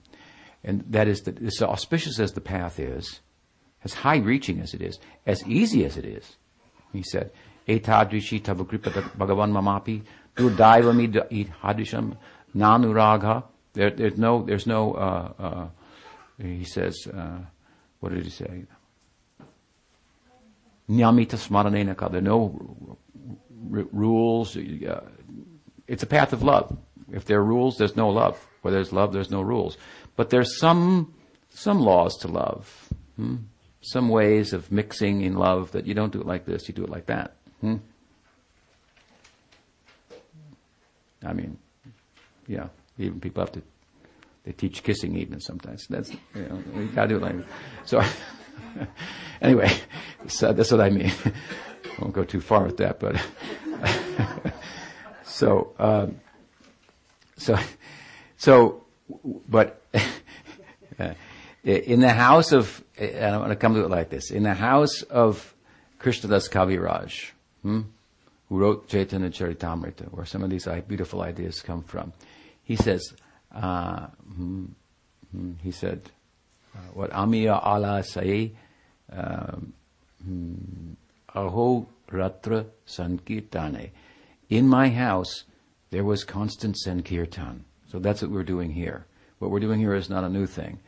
And that is that as auspicious as the path is, as high reaching as it is, as easy as it is, he said, Etadrishi tavakripa bhagavan mamapi durdaivami hadisham nanuraga. There, there's no, there's no, uh, uh, he says, uh, what did he say? There are no r- rules. Uh, it's a path of love. If there are rules, there's no love. Where there's love, there's no rules. But there's some, some laws to love. Hmm? Some ways of mixing in love that you don't do it like this, you do it like that. Hmm? I mean, yeah, even people have to, they teach kissing even sometimes. That's, you know, you gotta do it like So, anyway, so that's what I mean. Won't go too far with that, but, so, um, so, so, but in the house of, and I'm going to come to it like this, in the house of Krishnadas Kaviraj, hmm, who wrote Chaitanya Charitamrita, where some of these beautiful ideas come from, he says, uh, hmm, hmm, he said, what Amiya Allah say, um, hmm, Aho Ratra Sankirtane. In my house, there was constant Sankirtan. So that's what we're doing here. What we're doing here is not a new thing.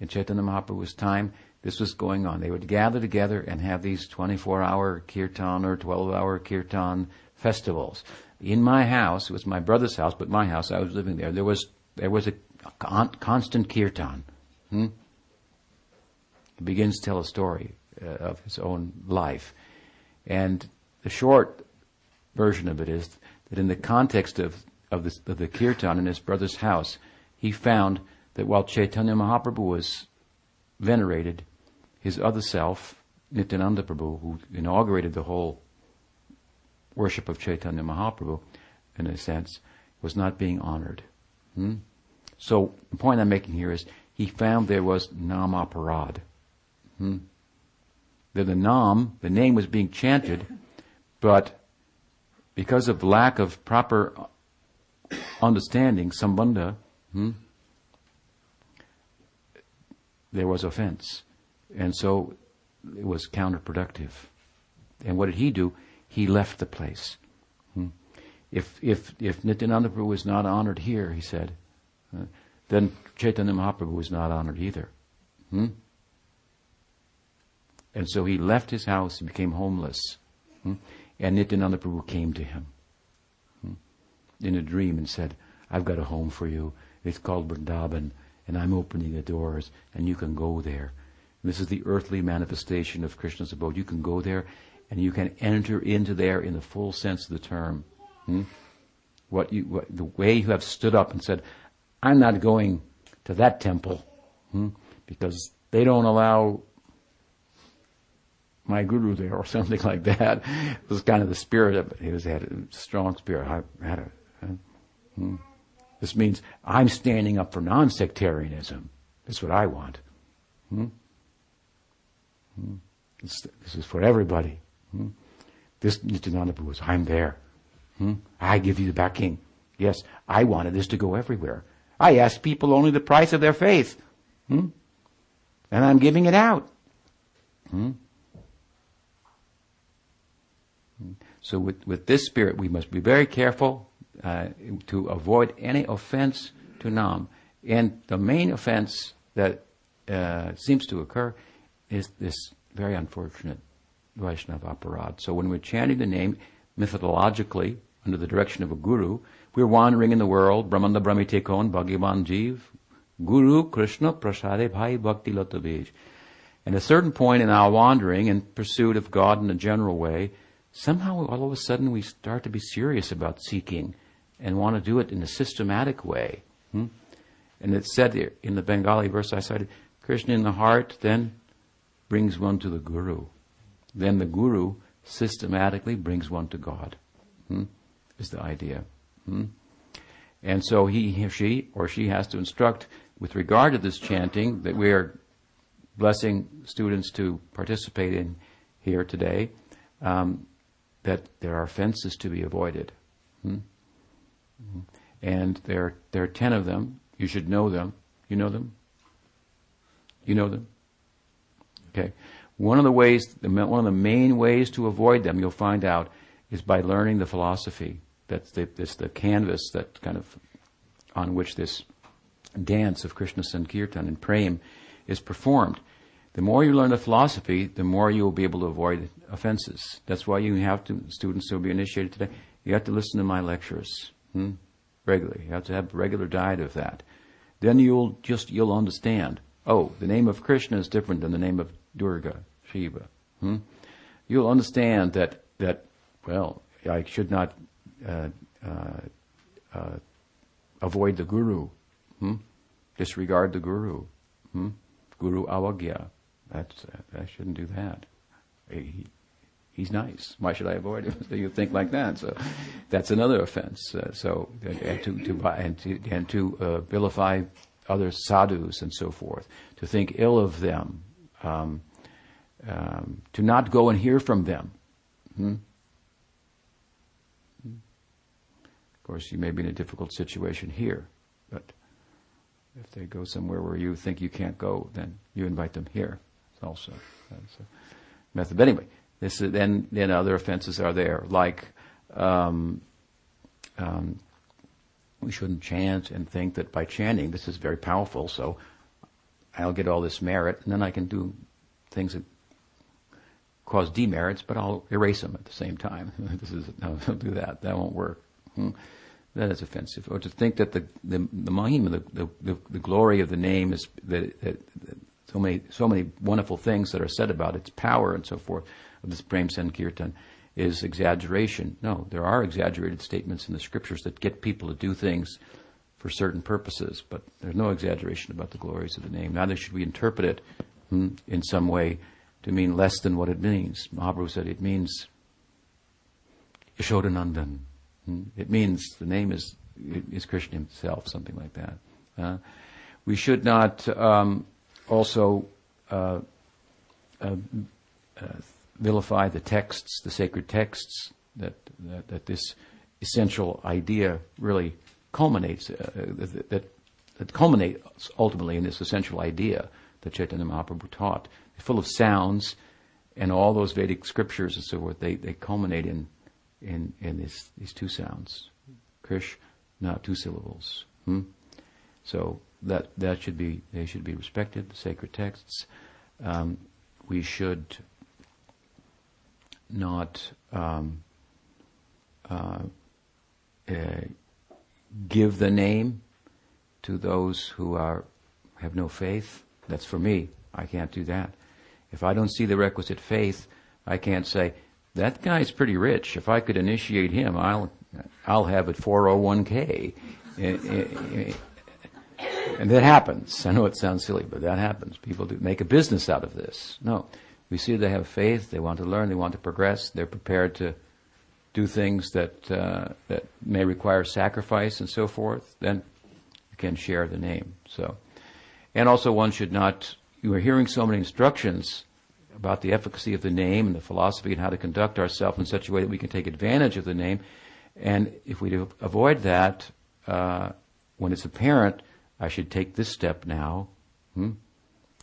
In Chaitanya Mahaprabhu's time, this was going on. They would gather together and have these 24 hour kirtan or 12 hour kirtan festivals. In my house, it was my brother's house, but my house, I was living there, there was, there was a constant kirtan. Hmm? He begins to tell a story uh, of his own life. And the short version of it is that in the context of of, this, of the kirtan in his brother's house, he found that while Chaitanya Mahaprabhu was venerated, his other self, Nityananda Prabhu, who inaugurated the whole worship of Chaitanya Mahaprabhu, in a sense, was not being honored. Hmm? So the point I'm making here is he found there was namaparad. Hmm? That the nam, the name was being chanted, but because of lack of proper understanding, sambandha, hmm, there was offense. And so it was counterproductive. And what did he do? He left the place. Hmm. If, if, if Nityananda Prabhu was not honored here, he said, uh, then Chaitanya Mahaprabhu was not honored either. Hmm? And so he left his house, he became homeless. Hmm? And Nityananda Prabhu came to him in a dream and said, I've got a home for you. It's called Vrindavan, and I'm opening the doors, and you can go there. This is the earthly manifestation of Krishna's abode. You can go there and you can enter into there in the full sense of the term. Hmm? What you, what, the way you have stood up and said, I'm not going to that temple hmm? because they don't allow my guru there or something like that. It was kind of the spirit of it. He was had a strong spirit. I had a, hmm? This means I'm standing up for non-sectarianism. That's what I want. Hmm? Hmm? This, this, is for everybody. Hmm? This Nityananda was, I'm there. Hmm? I give you the backing. Yes, I wanted this to go everywhere. I ask people only the price of their faith. Hmm? And I'm giving it out. Hmm? hmm? So with, with this spirit, we must be very careful uh, to avoid any offense to Nam. And the main offense that uh, seems to occur is this very unfortunate Vaishnava aparad. So when we're chanting the name methodologically under the direction of a guru, we're wandering in the world, Brahmanda Brahmite Kon, Bhagavan Jeev, Guru Krishna Prasade Bhai Bhakti Latabij. At a certain point in our wandering in pursuit of God in a general way, somehow all of a sudden we start to be serious about seeking and want to do it in a systematic way. Hmm? And it's said in the Bengali verse I cited, Krishna in the heart then brings one to the Guru. Then the Guru systematically brings one to God. Hmm? Is the idea. Hmm? And so he, or she, or she has to instruct with regard to this chanting that we are blessing students to participate in here today, um, that there are fences to be avoided. Hmm? Mm-hmm. And there, there are ten of them. You should know them. You know them? You know them? Okay. One of the ways, one of the main ways to avoid them, you'll find out, is by learning the philosophy. That's the, the canvas that kind of on which this dance of Krishna Sankirtan and Prem is performed. The more you learn the philosophy, the more you will be able to avoid offenses. That's why you have to, students who will be initiated today, you have to listen to my lectures hmm? regularly. You have to have a regular diet of that. Then you'll just, you'll understand. Oh, the name of Krishna is different than the name of Durga, Shiva. Hmm? You'll understand that, that, well, I should not uh, uh, uh, avoid the guru. Hmm? Disregard the guru. Hmm? Guru avagya. That's, I shouldn't do that. He, he's nice. Why should I avoid him? so you think like that. So that's another offense. Uh, so and to, to and to and to uh, vilify other sadhus and so forth. To think ill of them. Um, um, to not go and hear from them. Hmm? Of course, you may be in a difficult situation here, but if they go somewhere where you think you can't go, then you invite them here. Also method. But anyway, this is, then then other offenses are there, like um, um, we shouldn't chant and think that by chanting this is very powerful, so I'll get all this merit, and then I can do things that cause demerits, but I'll erase them at the same time. this is no, don't do that. That won't work. Hmm. That is offensive. Or to think that the the, the mahima, the, the, the, glory of the name is that, that, so many so many wonderful things that are said about its power and so forth of this Prem Sankirtan is exaggeration. No, there are exaggerated statements in the scriptures that get people to do things for certain purposes, but there's no exaggeration about the glories of the name. Neither should we interpret it hmm, in some way to mean less than what it means. Mahaprabhu said it means Yashodanandan. Hmm? It means the name is is Krishna himself, something like that. Uh, we should not um, also uh, uh, uh, vilify the texts, the sacred texts that that, that this essential idea really culminates uh, that, that culminates ultimately in this essential idea that Chaitanya Mahaprabhu taught full of sounds, and all those Vedic scriptures and so forth, they, they culminate in, in, in this, these two sounds. Krish, not two syllables. Hmm? So that, that should be, they should be respected, the sacred texts. Um, we should not um, uh, uh, give the name to those who are have no faith. That's for me. I can't do that. If I don't see the requisite faith, I can't say, that guy's pretty rich. If I could initiate him, I'll, I'll have a 401k. And that happens. I know it sounds silly, but that happens. People do make a business out of this. No. We see they have faith, they want to learn, they want to progress, they're prepared to do things that, uh, that may require sacrifice and so forth, then you can share the name. So, and also one should not, you are hearing so many instructions about the efficacy of the name and the philosophy and how to conduct ourselves in such a way that we can take advantage of the name. And if we avoid that, uh, when it's apparent, I should take this step now. Hmm?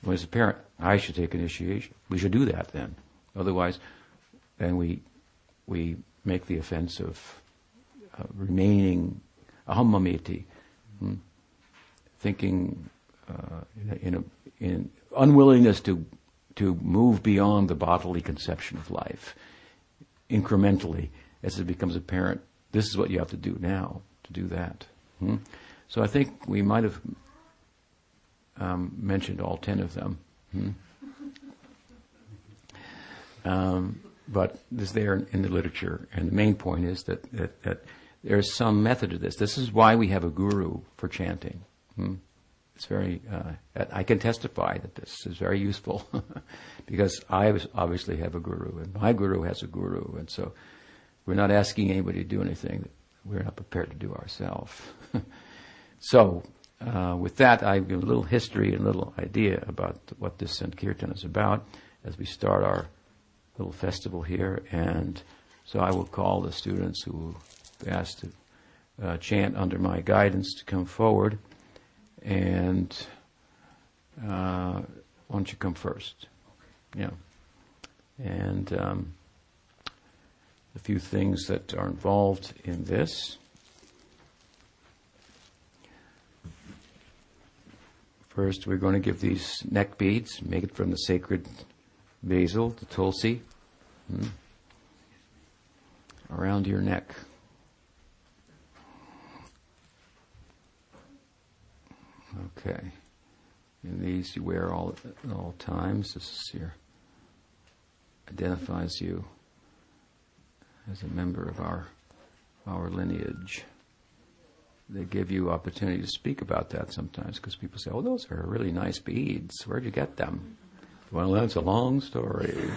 When it's apparent, I should take initiation. We should do that then. Otherwise, then we we make the offense of uh, remaining ahammameti, hmm? thinking uh, in, a, in unwillingness to to move beyond the bodily conception of life incrementally as it becomes apparent. This is what you have to do now to do that. Hmm? So I think we might have um, mentioned all ten of them. Hmm? Um, but this there in the literature, and the main point is that, that, that there's some method to this. This is why we have a guru for chanting. Hmm? It's very. Uh, I can testify that this is very useful because I obviously have a guru, and my guru has a guru, and so we're not asking anybody to do anything that we're not prepared to do ourselves. so, uh, with that, I give a little history and a little idea about what this Sankirtan is about as we start our little festival here. And so I will call the students who asked to uh, chant under my guidance to come forward. And uh, why don't you come first? Yeah. And um, a few things that are involved in this. First, we're going to give these neck beads, make it from the sacred basil, the tulsi, hmm, around your neck. Okay. And these you wear all at all times. This is here. Identifies you as a member of our our lineage they give you opportunity to speak about that sometimes because people say, "Oh, those are really nice beads. Where'd you get them?" Well, that's a long story.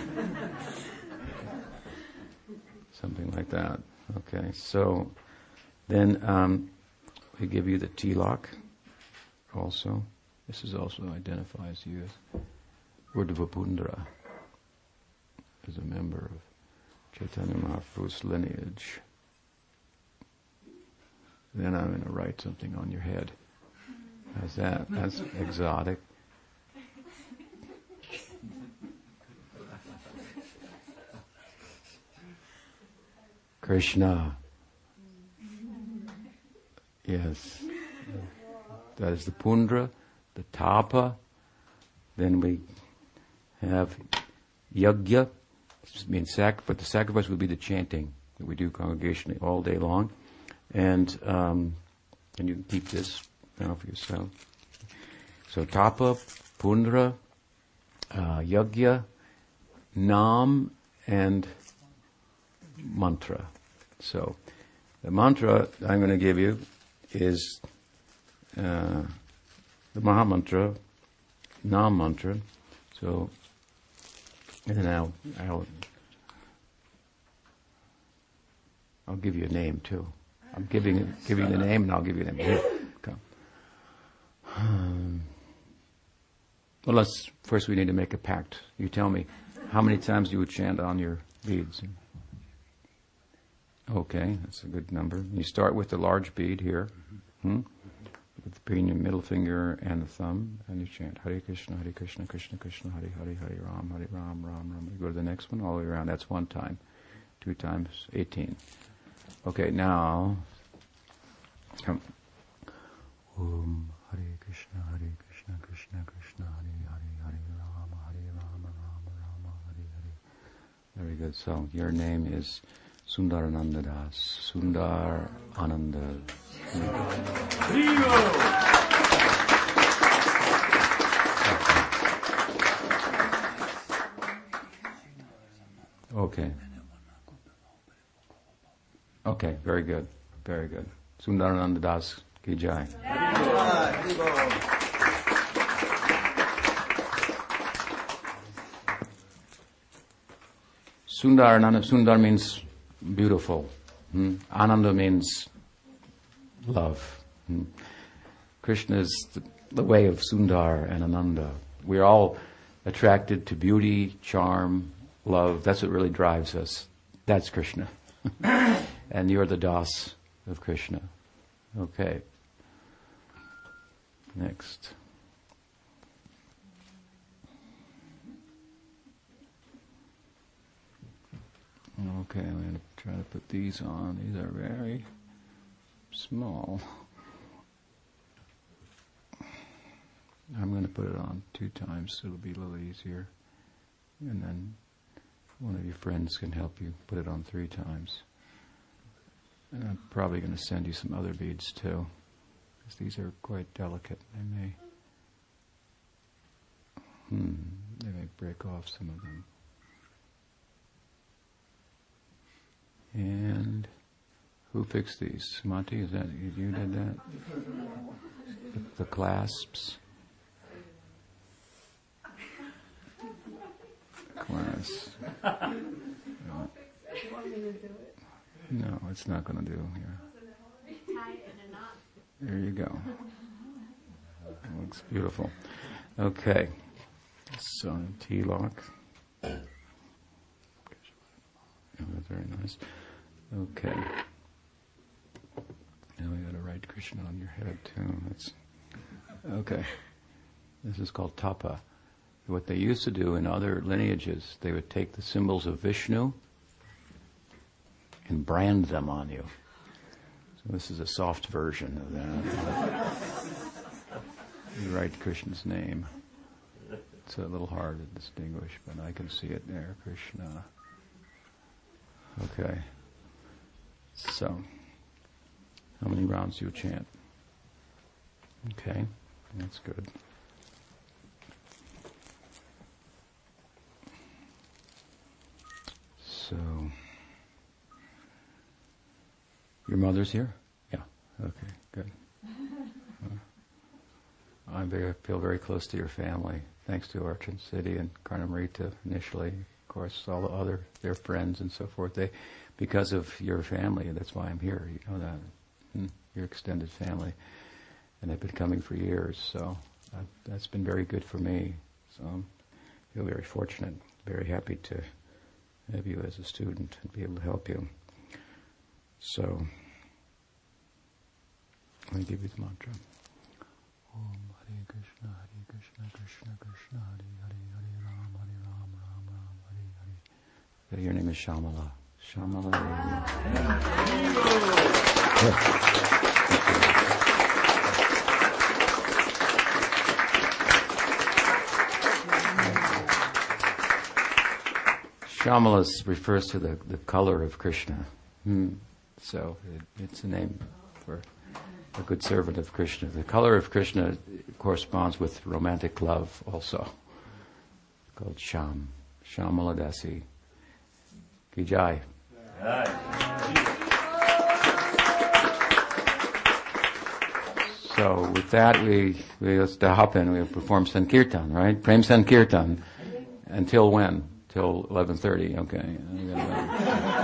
Something like that. Okay, so then um, we give you the tilak also. This is also identifies you as Urdhva as a member of Chaitanya Mahaprabhu's lineage. Then I'm going to write something on your head. How's that? That's exotic. Krishna. Yes. That is the pundra, the tapa. Then we have yajna, means sac, but the sacrifice would be the chanting that we do congregationally all day long. And um, and you can keep this now for yourself. So tapa, pundra, uh, yajna, nam, and mantra. So the mantra I'm going to give you is uh, the Maha Mantra, Nam Mantra. So, and then I'll, I'll, I'll give you a name too. I'm giving giving the name, and I'll give you a name. Here, come. Well, let's first we need to make a pact. You tell me how many times you would chant on your beads. Okay, that's a good number. You start with the large bead here, hmm? between your middle finger and the thumb, and you chant Hare Krishna, Hare Krishna, Krishna Krishna, Hare Hare, Hare Ram, Hare Ram, Ram Ram. You go to the next one all the way around. That's one time. Two times, 18. Okay, now, come. Um, Hare Krishna, Hare Krishna, Krishna Krishna, Hare Hare, Hare Rama, Hare Rama, Rama Rama, Hare Hare. Very good. So your name is Sundar Sundarananda Das. Sundar Ananda. Okay very good. Very good. Sundarananda Das ki jai. Sundar, Sundar means beautiful. Hmm? Ananda means love. Hmm? Krishna is the, the way of Sundar and Ananda. We're all attracted to beauty, charm, love. That's what really drives us. That's Krishna. and you're the Das of Krishna. Okay. Next. Okay, I'm going to try to put these on. These are very small. I'm going to put it on two times so it'll be a little easier. And then one of your friends can help you put it on three times. And I'm probably going to send you some other beads too, because these are quite delicate. They may, hmm, they may break off some of them. And who fixed these? Monty, is that you, you did that? The, the clasps. Class. No. No, it's not going to do here. There you go. looks beautiful. Okay. So tilak. Oh, very nice. Okay. Now we got to write Krishna on your head too. That's okay. This is called tapa. What they used to do in other lineages, they would take the symbols of Vishnu and brand them on you. So this is a soft version of that. you write Krishna's name. It's a little hard to distinguish, but I can see it there, Krishna. Okay. So, how many rounds do you chant? Okay, that's good. So, your mother's here? Yeah. Okay, good. I feel very close to your family, thanks to Archon City and Karnamrita initially. Of course, all the other their friends and so forth. They, because of your family, that's why I'm here. You know that hmm, your extended family, and they've been coming for years. So that's been very good for me. So I feel very fortunate, very happy to have you as a student and be able to help you. So let me give you the mantra. Om Hare Krishna, Hare Krishna, Krishna Krishna, Hare Hare, Hare Ram, Hare Ram, Ram Ram, Hare Hare. Your name is Shamala. Shamala. Shamala refers to the, the color of Krishna. Hmm. So it, it's a name for a good servant of Krishna. The color of Krishna corresponds with romantic love also, called Sham. Shamaladasi. Kijai. So with that, we, we let's hop in. We perform Sankirtan, right? Prem Sankirtan. Until when? Till 11.30, okay.